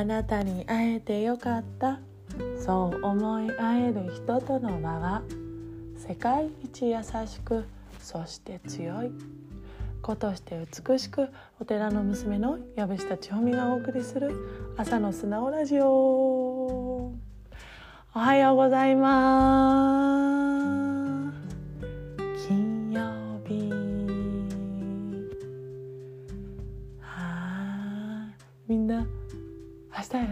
あなたに会えてよかった。そう思い合える人との輪は世界一優しくそして強い。子として美しくお寺の娘の藪下千穂美がお送りする朝の素直ラジオ。おはようございます。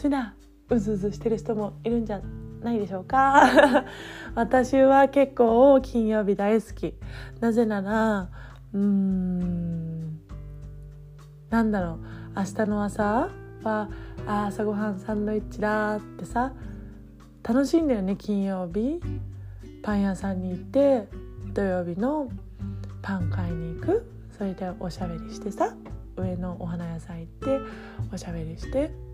休みだうずうずしてる人もいるんじゃないでしょうか。私は結構金曜日大好き。なぜならうーんなんだろう。明日の朝はあ朝ごはんサンドイッチだってさ楽しいんだよね金曜日。パン屋さんに行って土曜日のパン買いに行く。それでおしゃべりしてさ上のお花屋さん行っておしゃべりして。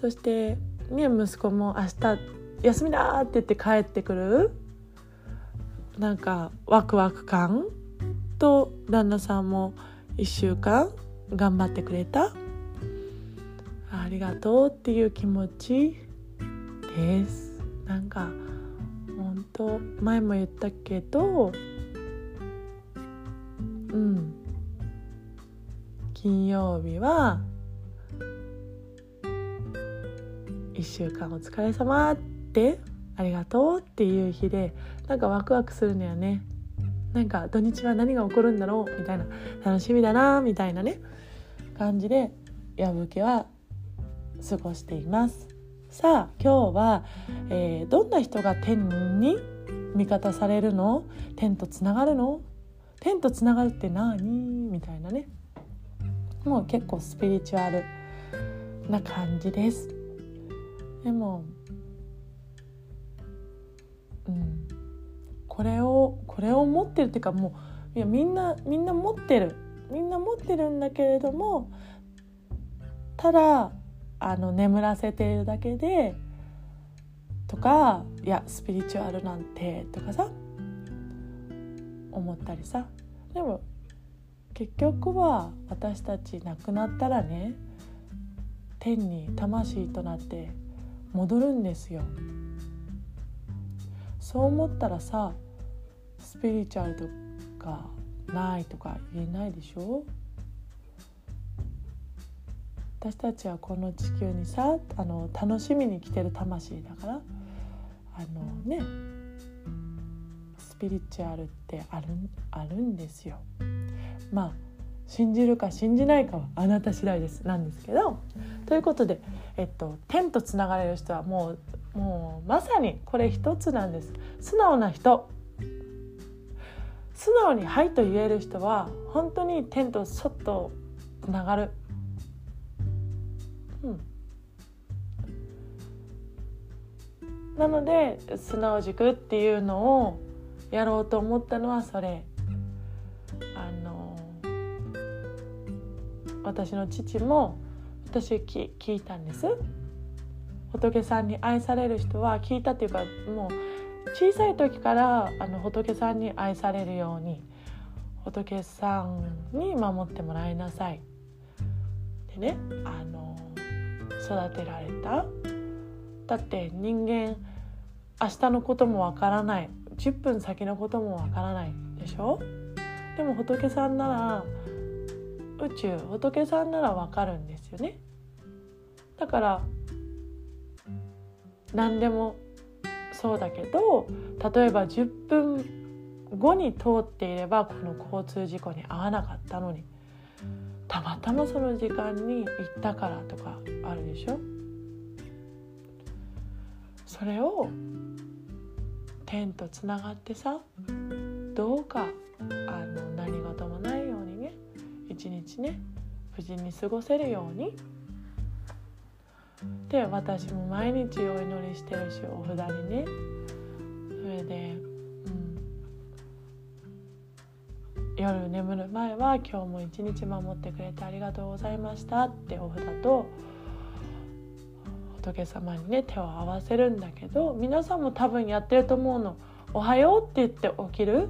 そしてね息子も明日休みだって言って帰ってくるなんかワクワク感と旦那さんも1週間頑張ってくれた。ありがとうっていう気持ちです。なんか本当前も言ったけどうん。金曜日は1週間お疲れ様ってありがとうっていう日でなんかワクワクするのよね。なんか土日は何が起こるんだろうみたいな。楽しみだなみたいなね。感じで矢吹は過ごしています。さあ今日は、えー、どんな人が天に味方されるの？天とつながるの？天とつながるって何？みたいなね。もう結構スピリチュアルな感じです。でもうん。これをこれを持ってるっていうかもういやみんなみんな持ってる。みんな持ってるんだけれどもただあの眠らせているだけでとかいやスピリチュアルなんてとかさ思ったりさ。でも結局は私たち亡くなったらね天に魂となって戻るんですよ。そう思ったらさスピリチュアルとかないとか言えないでしょ？私たちはこの地球にさあの楽しみに来てる魂だからあのねスピリチュアルってあるあるんですよ。まあ信じるか信じないかはあなた次第です。なんですけどということで、えっと、天とつながれる人はもうもうまさにこれ一つなんです。素直な人。素直に「はい」と言える人は本当に天とそっとつながる。うん。なので素直軸っていうのをやろうと思ったのはそれ。あの私の父も私聞聞いたんです。仏さんに愛される人は聞いたっていうかもう小さい時からあの仏さんに愛されるように仏さんに守ってもらいなさい。でねあの育てられた。だって人間明日のこともわからない。10分先のこともわからないでしょ？でも仏さんなら宇宙仏さんならわかるんですよね。だから何でもそうだけど例えば10分後に通っていればこの交通事故に遭わなかったのにたまたまその時間に行ったからとかあるでしょ？それを天とつながってさどうかね無事に過ごせるように。で私も毎日お祈りしてるしお札にね。それで、うん、夜眠る前は「今日も一日守ってくれてありがとうございました」ってお札と仏様にね手を合わせるんだけど皆さんも多分やってると思うの「おはよう」って言って起きる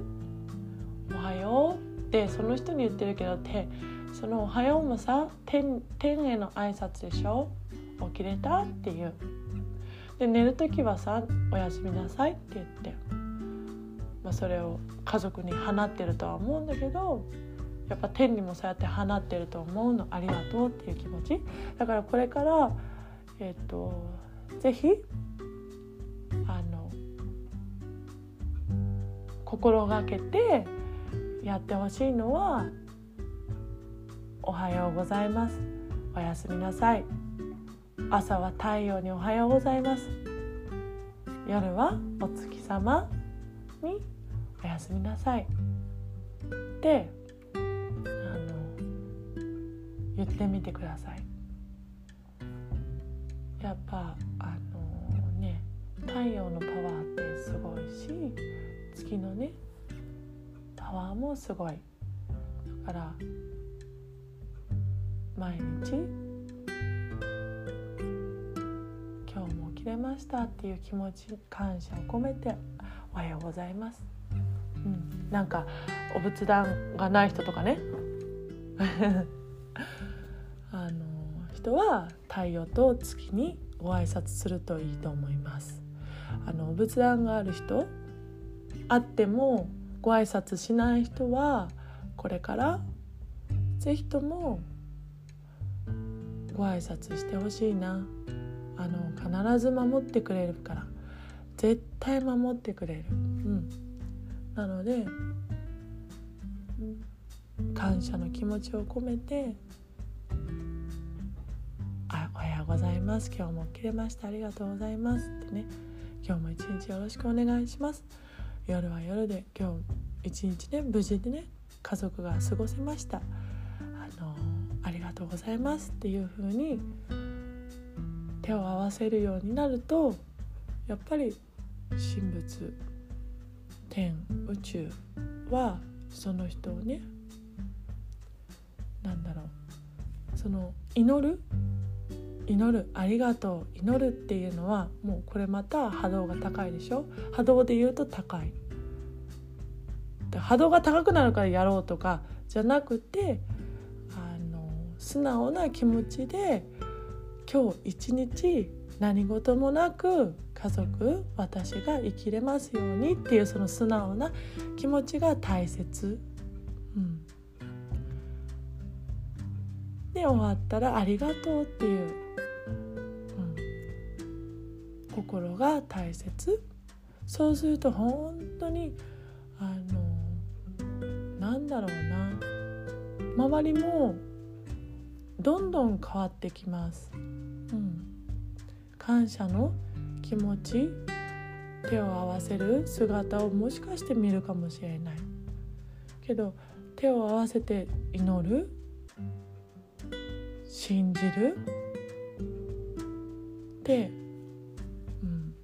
「おはよう」ってその人に言ってるけど手その「おはよう」もさ天天への挨拶でしょ？起きれた?」っていう。で寝る時はさ「おやすみなさい」って言って、まあ、それを家族に放ってるとは思うんだけどやっぱ天にもそうやって放ってると思うのありがとうっていう気持ち。だからこれからえっ、ー、とぜひあの心がけてやってほしいのは「おはようございます」「おやすみなさい」朝は太陽におはようございます。夜はお月様におやすみなさい。ってあの言ってみてください。やっぱあのね太陽のパワーってすごいし月のねパワーもすごい。だから毎日？今日も切れましたっていう気持ち感謝を込めておはようございます、うん、なんかお仏壇がない人とかね。あの人は太陽と月にご挨拶するといいと思います。あのお仏壇がある人あってもご挨拶しない人はこれから是非ともご挨拶してほしいな。あの必ず守ってくれるから。絶対守ってくれる、うん、なので感謝の気持ちを込めて「あおはようございます。今日も起きれました。ありがとうございます」ってね「今日も一日よろしくお願いします」夜は夜で今日一日ね無事でね家族が過ごせました。とうございますっていう風に手を合わせるようになるとやっぱり神仏天宇宙はその人をねなんだろうその祈る祈るありがとう祈るっていうのはもうこれまた波動が高いでしょ？波動で言うと高い。波動が高くなるからやろうとかじゃなくて素直な気持ちで今日一日何事もなく家族私が生きれますようにっていうその素直な気持ちが大切。うん、で終わったら「ありがとう」っていう、うん、心が大切。そうすると本当にあのなんだろうな。周りもどんどん変わってきます。うん、感謝の気持ち手を合わせる姿をもしかして見るかもしれない。けど手を合わせて祈る信じるで、うん、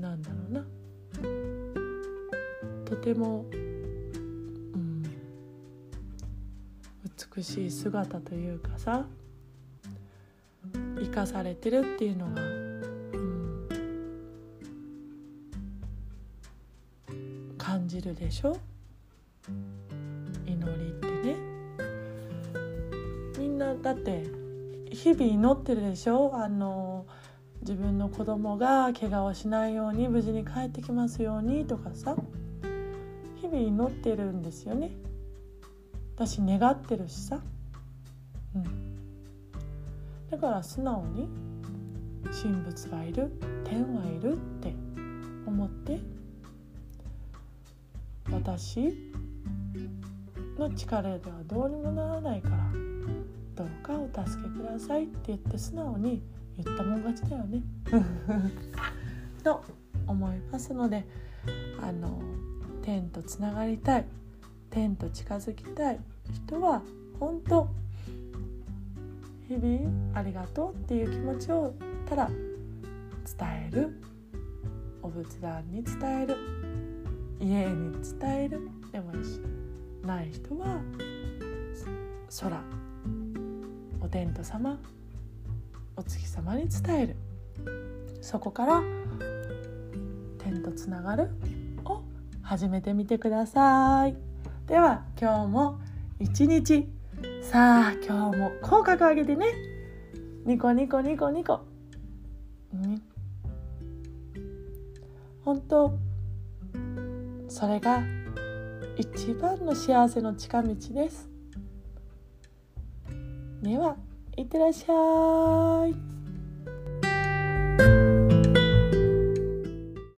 なんだろうな。とても、美しい姿というかさ生かされてるっていうのが、うん、感じるでしょ？祈りってね。みんなだって日々祈ってるでしょ？あの自分の子供が怪我をしないように無事に帰ってきますようにとかさ。日々祈ってるんですよね。私願ってるしさ。うん。だから素直に神仏はいる天はいるって思って私の力ではどうにもならないからどうかお助けくださいって言って素直に言ったもん勝ちだよね。と思いますのであの天とつながりたい。天と近づきたい。人は本当日々ありがとうっていう気持ちをただ伝える。お仏壇に伝える。家に伝えるでもいいしない人は空。お天道様お月様に伝える。そこから天とつながるを始めてみてください。では今日も一日。さあ今日も口角上げてね。ニコニコニコニコ。ね本当それが一番の幸せの近道です。ではいってらっしゃい。